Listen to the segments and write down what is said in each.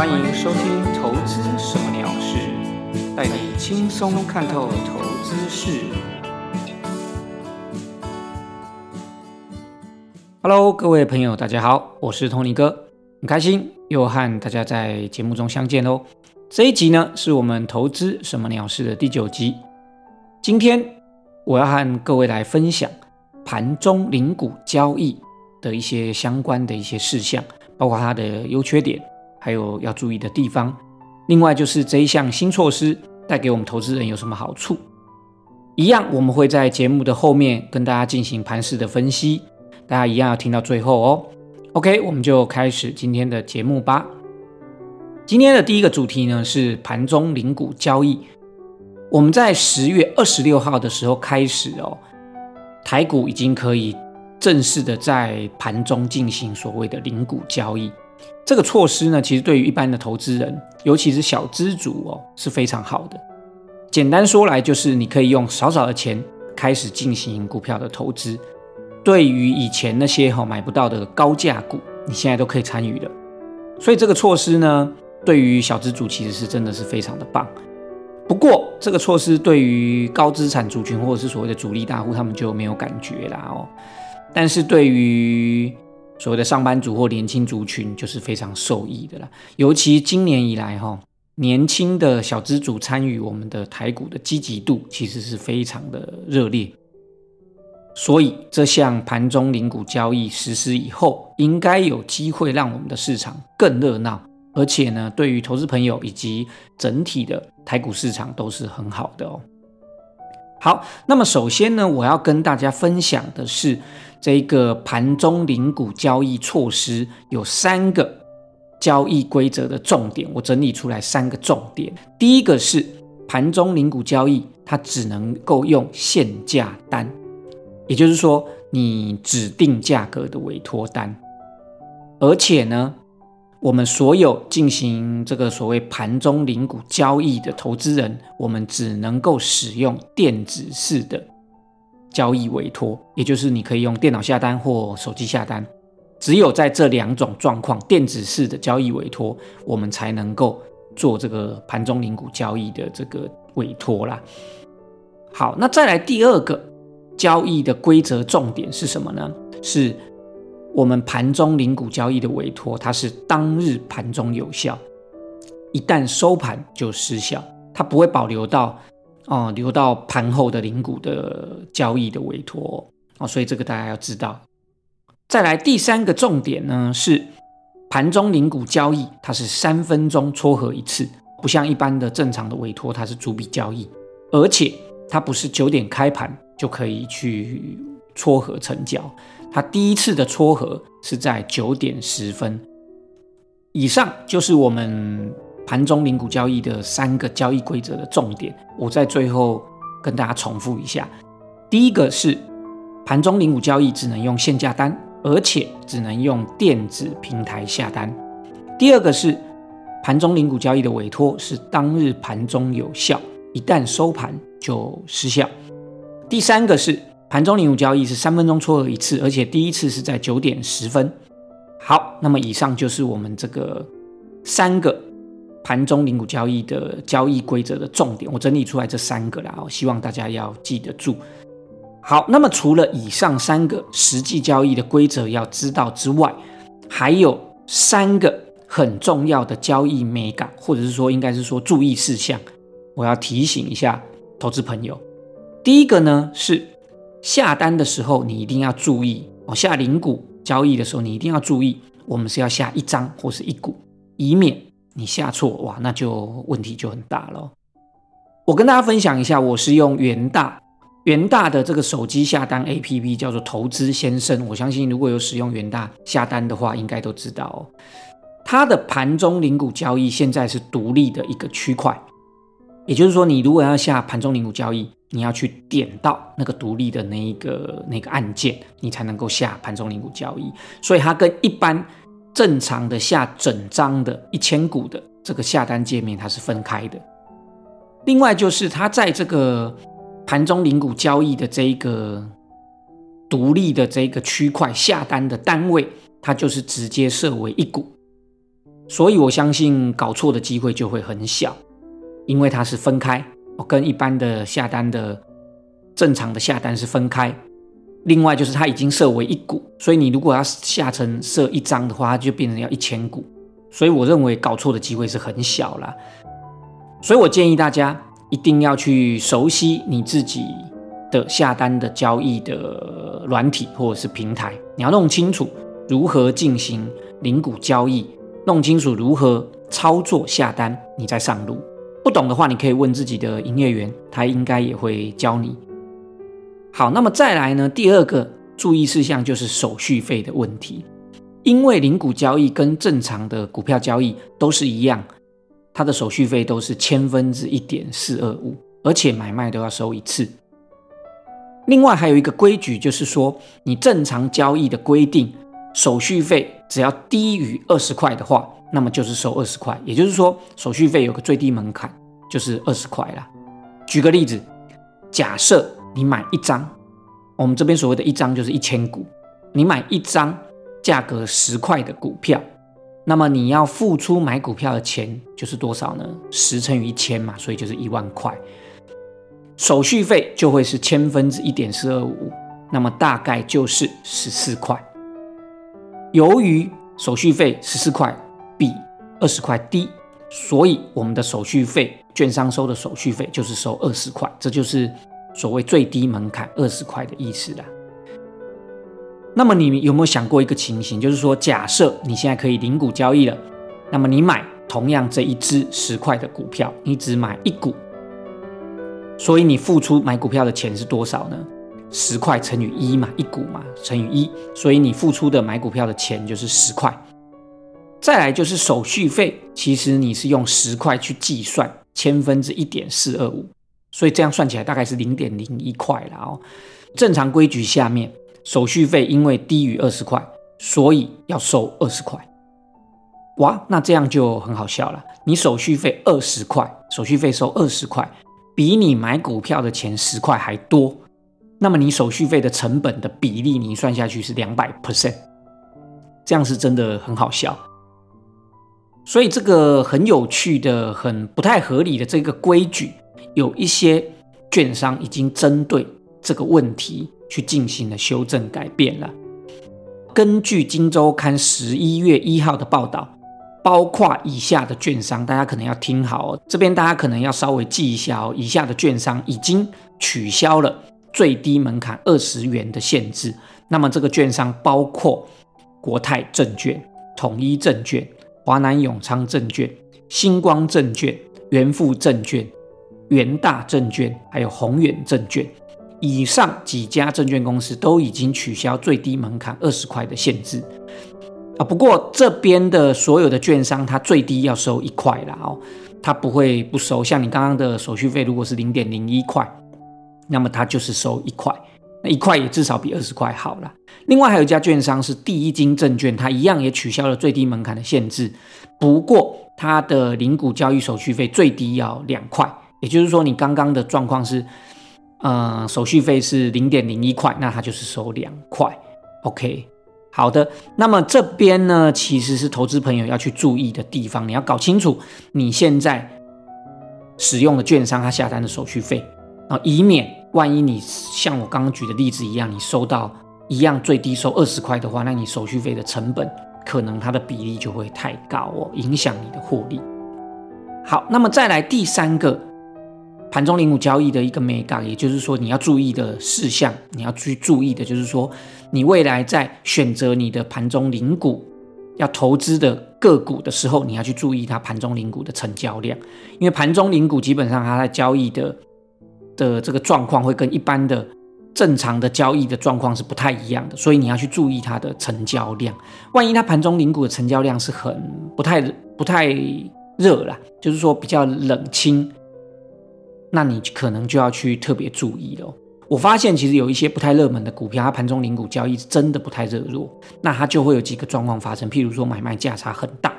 欢迎收听《投资什么鸟事》，带你轻松看透投资事。Hello，各位朋友，大家好，我是 Tony 哥，很开心又和大家在节目中相见哦。这一集呢，是我们《投资什么鸟事》的第九集。今天我要和各位来分享盘中零股交易的一些相关的一些事项，包括它的优缺点。还有要注意的地方，另外就是这一项新措施带给我们投资人有什么好处？一样，我们会在节目的后面跟大家进行盘势的分析，大家一样要听到最后哦。OK，我们就开始今天的节目吧。今天的第一个主题呢是盘中零股交易。我们在十月二十六号的时候开始哦，台股已经可以正式的在盘中进行所谓的零股交易。这个措施呢，其实对于一般的投资人，尤其是小资族哦，是非常好的。简单说来，就是你可以用少少的钱开始进行股票的投资。对于以前那些哈买不到的高价股，你现在都可以参与了。所以这个措施呢，对于小资族其实是真的是非常的棒。不过这个措施对于高资产族群或者是所谓的主力大户，他们就没有感觉啦哦。但是对于所谓的上班族或年轻族群就是非常受益的啦，尤其今年以来哈，年轻的小资主参与我们的台股的积极度其实是非常的热烈，所以这项盘中零股交易实施以后，应该有机会让我们的市场更热闹，而且呢，对于投资朋友以及整体的台股市场都是很好的哦。好，那么首先呢，我要跟大家分享的是。这个盘中零股交易措施有三个交易规则的重点，我整理出来三个重点。第一个是盘中零股交易，它只能够用限价单，也就是说你指定价格的委托单，而且呢，我们所有进行这个所谓盘中零股交易的投资人，我们只能够使用电子式的。交易委托，也就是你可以用电脑下单或手机下单，只有在这两种状况，电子式的交易委托，我们才能够做这个盘中零股交易的这个委托啦。好，那再来第二个交易的规则重点是什么呢？是我们盘中零股交易的委托，它是当日盘中有效，一旦收盘就失效，它不会保留到。哦，留到盘后的零股的交易的委托哦，所以这个大家要知道。再来第三个重点呢，是盘中零股交易，它是三分钟撮合一次，不像一般的正常的委托，它是逐笔交易，而且它不是九点开盘就可以去撮合成交，它第一次的撮合是在九点十分以上，就是我们。盘中零股交易的三个交易规则的重点，我在最后跟大家重复一下。第一个是盘中零股交易只能用限价单，而且只能用电子平台下单。第二个是盘中零股交易的委托是当日盘中有效，一旦收盘就失效。第三个是盘中零股交易是三分钟撮合一次，而且第一次是在九点十分。好，那么以上就是我们这个三个。盘中零股交易的交易规则的重点，我整理出来这三个啦，希望大家要记得住。好，那么除了以上三个实际交易的规则要知道之外，还有三个很重要的交易美感，或者是说应该是说注意事项，我要提醒一下投资朋友。第一个呢是下单的时候，你一定要注意哦，下零股交易的时候，你一定要注意，我们是要下一张或是一股，以免。你下错哇，那就问题就很大了。我跟大家分享一下，我是用元大元大的这个手机下单 APP，叫做投资先生。我相信如果有使用元大下单的话，应该都知道，它的盘中零股交易现在是独立的一个区块。也就是说，你如果要下盘中零股交易，你要去点到那个独立的那一个那个按键，你才能够下盘中零股交易。所以它跟一般正常的下整张的一千股的这个下单界面，它是分开的。另外就是它在这个盘中零股交易的这一个独立的这个区块下单的单位，它就是直接设为一股。所以我相信搞错的机会就会很小，因为它是分开，跟一般的下单的正常的下单是分开。另外就是它已经设为一股，所以你如果要下成设一张的话，它就变成要一千股。所以我认为搞错的机会是很小啦。所以我建议大家一定要去熟悉你自己的下单的交易的软体或者是平台，你要弄清楚如何进行零股交易，弄清楚如何操作下单，你再上路。不懂的话，你可以问自己的营业员，他应该也会教你。好，那么再来呢？第二个注意事项就是手续费的问题，因为零股交易跟正常的股票交易都是一样，它的手续费都是千分之一点四二五，而且买卖都要收一次。另外还有一个规矩，就是说你正常交易的规定，手续费只要低于二十块的话，那么就是收二十块。也就是说，手续费有个最低门槛，就是二十块啦。举个例子，假设。你买一张，我们这边所谓的一张就是一千股。你买一张价格十块的股票，那么你要付出买股票的钱就是多少呢？十乘以一千嘛，所以就是一万块。手续费就会是千分之一点四二五，那么大概就是十四块。由于手续费十四块比二十块低，所以我们的手续费，券商收的手续费就是收二十块，这就是。所谓最低门槛二十块的意思啦。那么你有没有想过一个情形，就是说，假设你现在可以零股交易了，那么你买同样这一只十块的股票，你只买一股，所以你付出买股票的钱是多少呢？十块乘以一嘛，一股嘛，乘以一，所以你付出的买股票的钱就是十块。再来就是手续费，其实你是用十块去计算，千分之一点四二五。所以这样算起来大概是零点零一块了哦。正常规矩下面，手续费因为低于二十块，所以要收二十块。哇，那这样就很好笑了。你手续费二十块，手续费收二十块，比你买股票的钱十块还多。那么你手续费的成本的比例，你算下去是两百 percent，这样是真的很好笑。所以这个很有趣的、很不太合理的这个规矩。有一些券商已经针对这个问题去进行了修正改变了。根据《金周刊》十一月一号的报道，包括以下的券商，大家可能要听好哦。这边大家可能要稍微记一下哦。以下的券商已经取消了最低门槛二十元的限制。那么这个券商包括国泰证券、统一证券、华南永昌证券、星光证券、元富证券。元大证券还有宏远证券，以上几家证券公司都已经取消最低门槛二十块的限制啊。不过这边的所有的券商，它最低要收一块啦哦，它不会不收。像你刚刚的手续费，如果是零点零一块，那么它就是收一块，那一块也至少比二十块好了。另外还有一家券商是第一金证券，它一样也取消了最低门槛的限制，不过它的零股交易手续费最低要两块。也就是说，你刚刚的状况是，呃，手续费是零点零一块，那它就是收两块。OK，好的。那么这边呢，其实是投资朋友要去注意的地方，你要搞清楚你现在使用的券商它下单的手续费啊，以免万一你像我刚刚举的例子一样，你收到一样最低收二十块的话，那你手续费的成本可能它的比例就会太高哦，影响你的获利。好，那么再来第三个。盘中零股交易的一个美感，也就是说你要注意的事项，你要去注意的，就是说你未来在选择你的盘中零股要投资的个股的时候，你要去注意它盘中零股的成交量，因为盘中零股基本上它在交易的的这个状况会跟一般的正常的交易的状况是不太一样的，所以你要去注意它的成交量。万一它盘中零股的成交量是很不太不太热啦，就是说比较冷清。那你可能就要去特别注意了。我发现其实有一些不太热门的股票，它盘中零股交易真的不太热络，那它就会有几个状况发生。譬如说买卖价差很大，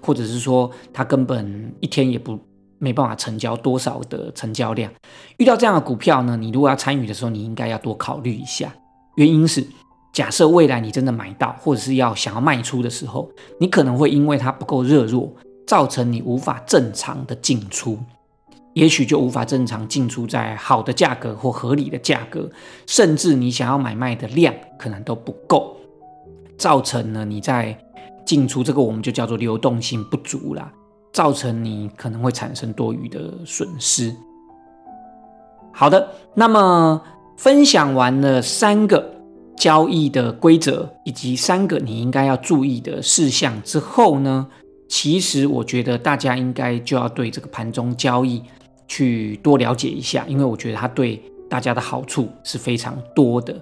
或者是说它根本一天也不没办法成交多少的成交量。遇到这样的股票呢，你如果要参与的时候，你应该要多考虑一下。原因是假设未来你真的买到，或者是要想要卖出的时候，你可能会因为它不够热络，造成你无法正常的进出，也许就无法正常进出在好的价格或合理的价格，甚至你想要买卖的量可能都不够，造成了你在进出这个我们就叫做流动性不足啦，造成你可能会产生多余的损失。好的，那么分享完了三个。交易的规则以及三个你应该要注意的事项之后呢，其实我觉得大家应该就要对这个盘中交易去多了解一下，因为我觉得它对大家的好处是非常多的。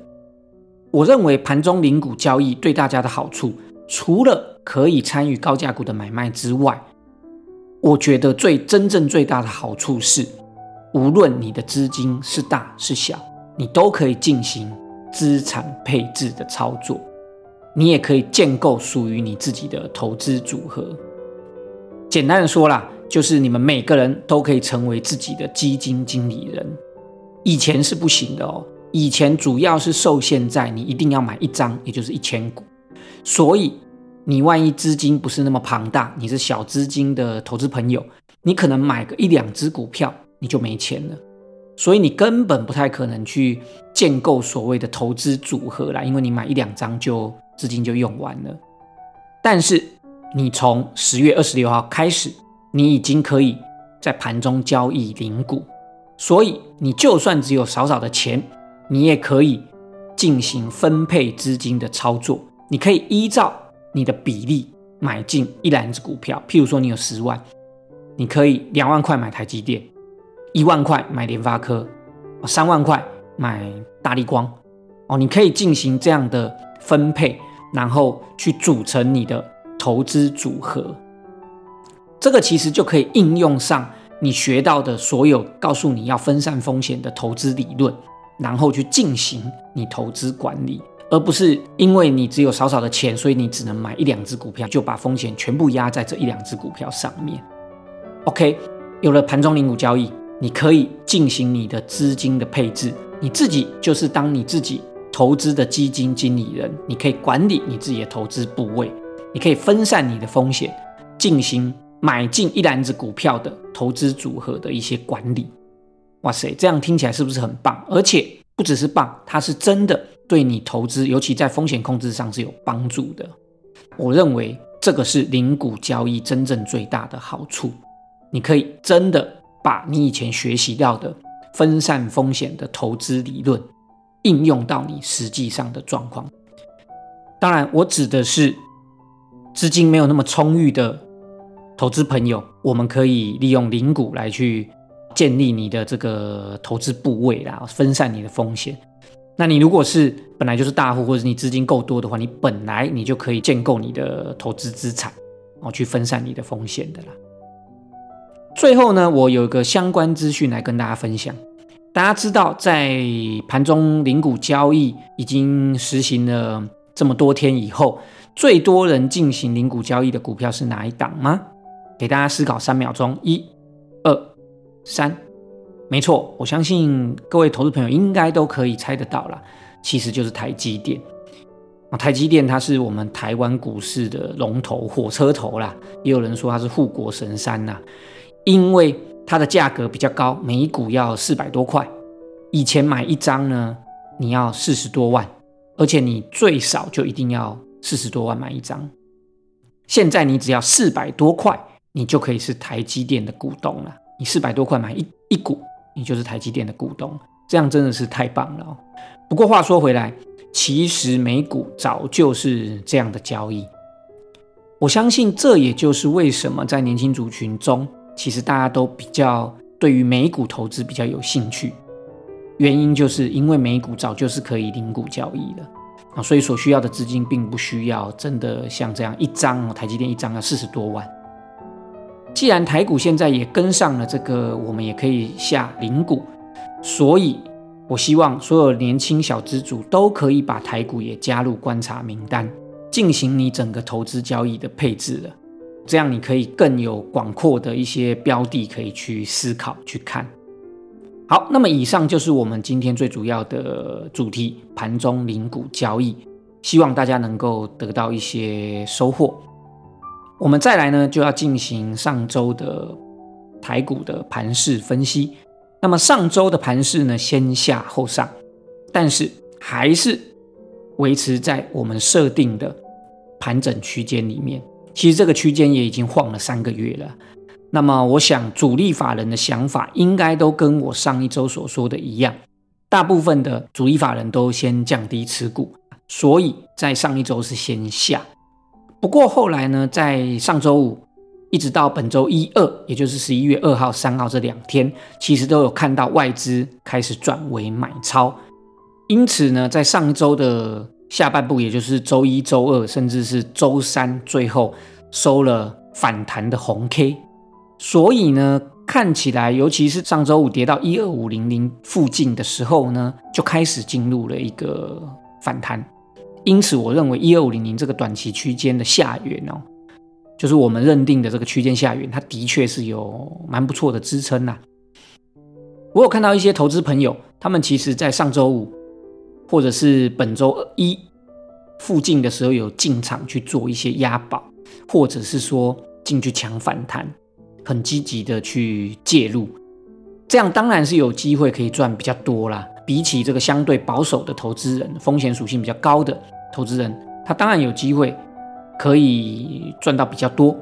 我认为盘中零股交易对大家的好处，除了可以参与高价股的买卖之外，我觉得最真正最大的好处是，无论你的资金是大是小，你都可以进行。资产配置的操作，你也可以建构属于你自己的投资组合。简单的说啦，就是你们每个人都可以成为自己的基金经理人。以前是不行的哦，以前主要是受限在你一定要买一张，也就是一千股。所以你万一资金不是那么庞大，你是小资金的投资朋友，你可能买个一两只股票，你就没钱了。所以你根本不太可能去建构所谓的投资组合啦，因为你买一两张就资金就用完了。但是你从十月二十六号开始，你已经可以在盘中交易零股，所以你就算只有少少的钱，你也可以进行分配资金的操作。你可以依照你的比例买进一篮子股票，譬如说你有十万，你可以两万块买台积电。一万块买联发科，三万块买大力光，哦，你可以进行这样的分配，然后去组成你的投资组合。这个其实就可以应用上你学到的所有告诉你要分散风险的投资理论，然后去进行你投资管理，而不是因为你只有少少的钱，所以你只能买一两只股票，就把风险全部压在这一两只股票上面。OK，有了盘中零股交易。你可以进行你的资金的配置，你自己就是当你自己投资的基金经理人，你可以管理你自己的投资部位，你可以分散你的风险，进行买进一篮子股票的投资组合的一些管理。哇塞，这样听起来是不是很棒？而且不只是棒，它是真的对你投资，尤其在风险控制上是有帮助的。我认为这个是零股交易真正最大的好处，你可以真的。把你以前学习到的分散风险的投资理论应用到你实际上的状况。当然，我指的是资金没有那么充裕的投资朋友，我们可以利用零股来去建立你的这个投资部位啦，分散你的风险。那你如果是本来就是大户，或者你资金够多的话，你本来你就可以建构你的投资资产，哦，去分散你的风险的啦。最后呢，我有一个相关资讯来跟大家分享。大家知道，在盘中零股交易已经实行了这么多天以后，最多人进行零股交易的股票是哪一档吗？给大家思考三秒钟，一、二、三。没错，我相信各位投资朋友应该都可以猜得到了，其实就是台积电。台积电它是我们台湾股市的龙头、火车头啦，也有人说它是护国神山呐。因为它的价格比较高，每股要四百多块。以前买一张呢，你要四十多万，而且你最少就一定要四十多万买一张。现在你只要四百多块，你就可以是台积电的股东了。你四百多块买一一股，你就是台积电的股东，这样真的是太棒了。不过话说回来，其实美股早就是这样的交易。我相信这也就是为什么在年轻族群中。其实大家都比较对于美股投资比较有兴趣，原因就是因为美股早就是可以零股交易的啊，所以所需要的资金并不需要真的像这样一张台积电一张要四十多万。既然台股现在也跟上了这个，我们也可以下零股，所以我希望所有年轻小资主都可以把台股也加入观察名单，进行你整个投资交易的配置了。这样你可以更有广阔的一些标的可以去思考去看。好，那么以上就是我们今天最主要的主题——盘中零股交易。希望大家能够得到一些收获。我们再来呢，就要进行上周的台股的盘势分析。那么上周的盘势呢，先下后上，但是还是维持在我们设定的盘整区间里面。其实这个区间也已经晃了三个月了。那么我想，主力法人的想法应该都跟我上一周所说的一样，大部分的主力法人都先降低持股，所以在上一周是先下。不过后来呢，在上周五一直到本周一二，也就是十一月二号、三号这两天，其实都有看到外资开始转为买超。因此呢，在上周的下半部，也就是周一周二，甚至是周三，最后收了反弹的红 K。所以呢，看起来，尤其是上周五跌到一二五零零附近的时候呢，就开始进入了一个反弹。因此，我认为一二五零零这个短期区间的下缘哦，就是我们认定的这个区间下缘，它的确是有蛮不错的支撑呐。我有看到一些投资朋友，他们其实在上周五或者是本周一附近的时候，有进场去做一些押宝，或者是说进去抢反弹。很积极的去介入，这样当然是有机会可以赚比较多啦。比起这个相对保守的投资人，风险属性比较高的投资人，他当然有机会可以赚到比较多。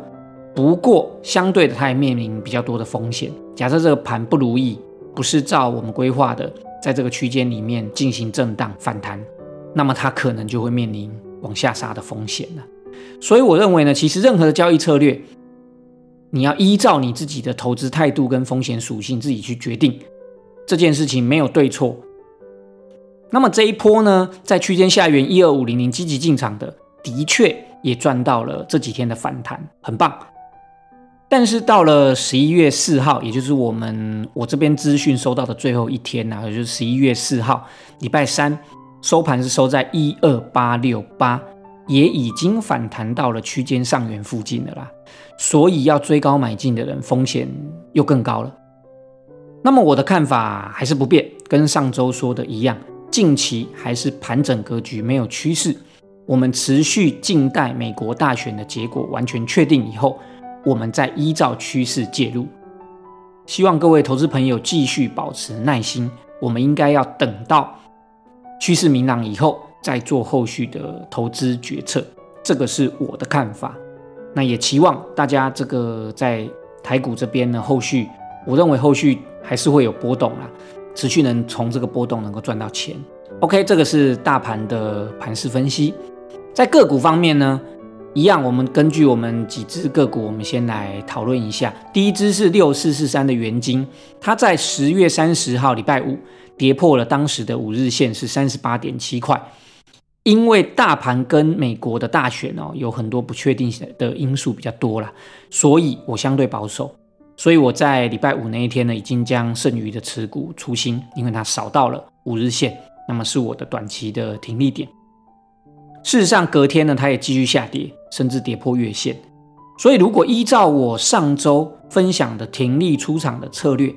不过相对的，他也面临比较多的风险。假设这个盘不如意，不是照我们规划的，在这个区间里面进行震荡反弹，那么他可能就会面临往下杀的风险了。所以我认为呢，其实任何的交易策略。你要依照你自己的投资态度跟风险属性自己去决定这件事情，没有对错。那么这一波呢，在区间下缘一二五零零积极进场的，的确也赚到了这几天的反弹，很棒。但是到了十一月四号，也就是我们我这边资讯收到的最后一天呢，也就是十一月四号礼拜三收盘是收在一二八六八。也已经反弹到了区间上缘附近的啦，所以要追高买进的人风险又更高了。那么我的看法还是不变，跟上周说的一样，近期还是盘整格局，没有趋势。我们持续静待美国大选的结果完全确定以后，我们再依照趋势介入。希望各位投资朋友继续保持耐心，我们应该要等到趋势明朗以后。再做后续的投资决策，这个是我的看法。那也期望大家这个在台股这边呢，后续我认为后续还是会有波动啦，持续能从这个波动能够赚到钱。OK，这个是大盘的盘势分析。在个股方面呢，一样，我们根据我们几只个股，我们先来讨论一下。第一只是六四四三的元金，它在十月三十号礼拜五跌破了当时的五日线，是三十八点七块。因为大盘跟美国的大选哦有很多不确定性的因素比较多啦，所以我相对保守。所以我在礼拜五那一天呢，已经将剩余的持股出清，因为它扫到了五日线，那么是我的短期的停利点。事实上，隔天呢，它也继续下跌，甚至跌破月线。所以，如果依照我上周分享的停利出场的策略，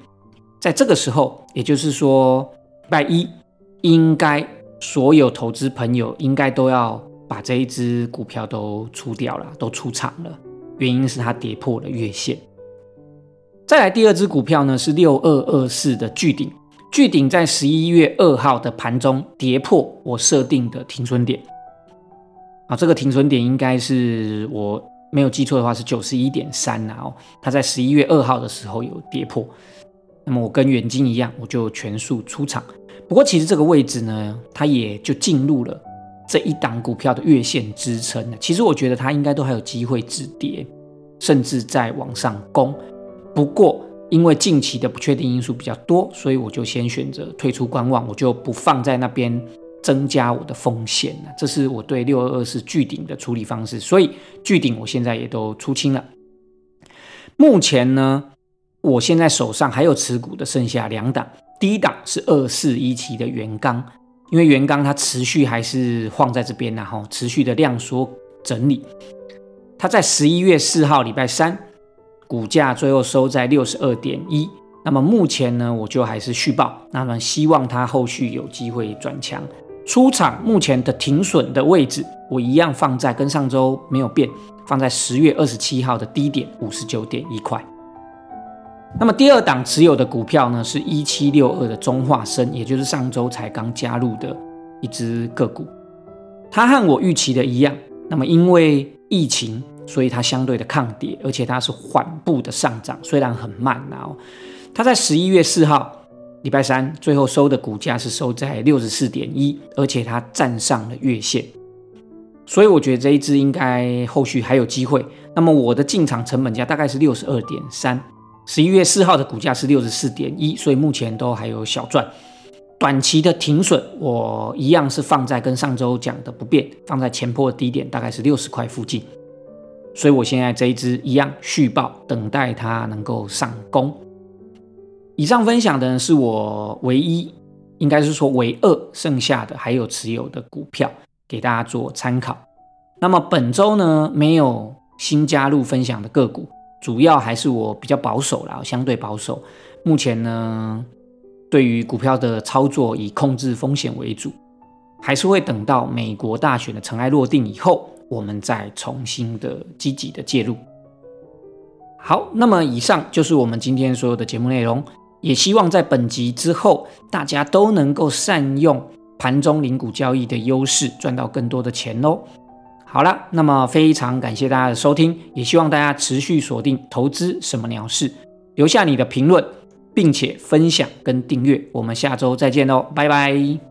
在这个时候，也就是说，礼拜一应该。所有投资朋友应该都要把这一只股票都出掉了，都出场了。原因是它跌破了月线。再来第二只股票呢，是六二二四的巨鼎。巨鼎在十一月二号的盘中跌破我设定的停损点。啊，这个停损点应该是我没有记错的话是九十一点三啊。哦，它在十一月二号的时候有跌破。那么我跟远金一样，我就全数出场。不过，其实这个位置呢，它也就进入了这一档股票的月线支撑了。其实我觉得它应该都还有机会止跌，甚至在往上攻。不过，因为近期的不确定因素比较多，所以我就先选择退出观望，我就不放在那边增加我的风险了。这是我对六二二四巨顶的处理方式。所以巨顶我现在也都出清了。目前呢，我现在手上还有持股的剩下两档。第一档是二四一期的元钢，因为元钢它持续还是晃在这边，然后持续的量缩整理。它在十一月四号礼拜三，股价最后收在六十二点一。那么目前呢，我就还是续报，那么希望它后续有机会转强。出场目前的停损的位置，我一样放在跟上周没有变，放在十月二十七号的低点五十九点一块。那么第二档持有的股票呢，是一七六二的中化生，也就是上周才刚加入的一只个股。它和我预期的一样，那么因为疫情，所以它相对的抗跌，而且它是缓步的上涨，虽然很慢哦。它在十一月四号礼拜三最后收的股价是收在六十四点一，而且它站上了月线，所以我觉得这一只应该后续还有机会。那么我的进场成本价大概是六十二点三。十一月四号的股价是六十四点一，所以目前都还有小赚。短期的停损，我一样是放在跟上周讲的不变，放在前坡的低点，大概是六十块附近。所以我现在这一只一样续报，等待它能够上攻。以上分享的，是我唯一，应该是说唯二剩下的还有持有的股票，给大家做参考。那么本周呢，没有新加入分享的个股。主要还是我比较保守啦，相对保守。目前呢，对于股票的操作以控制风险为主，还是会等到美国大选的尘埃落定以后，我们再重新的积极的介入。好，那么以上就是我们今天所有的节目内容，也希望在本集之后，大家都能够善用盘中零股交易的优势，赚到更多的钱哦。好了，那么非常感谢大家的收听，也希望大家持续锁定投资什么鸟事，留下你的评论，并且分享跟订阅。我们下周再见喽，拜拜。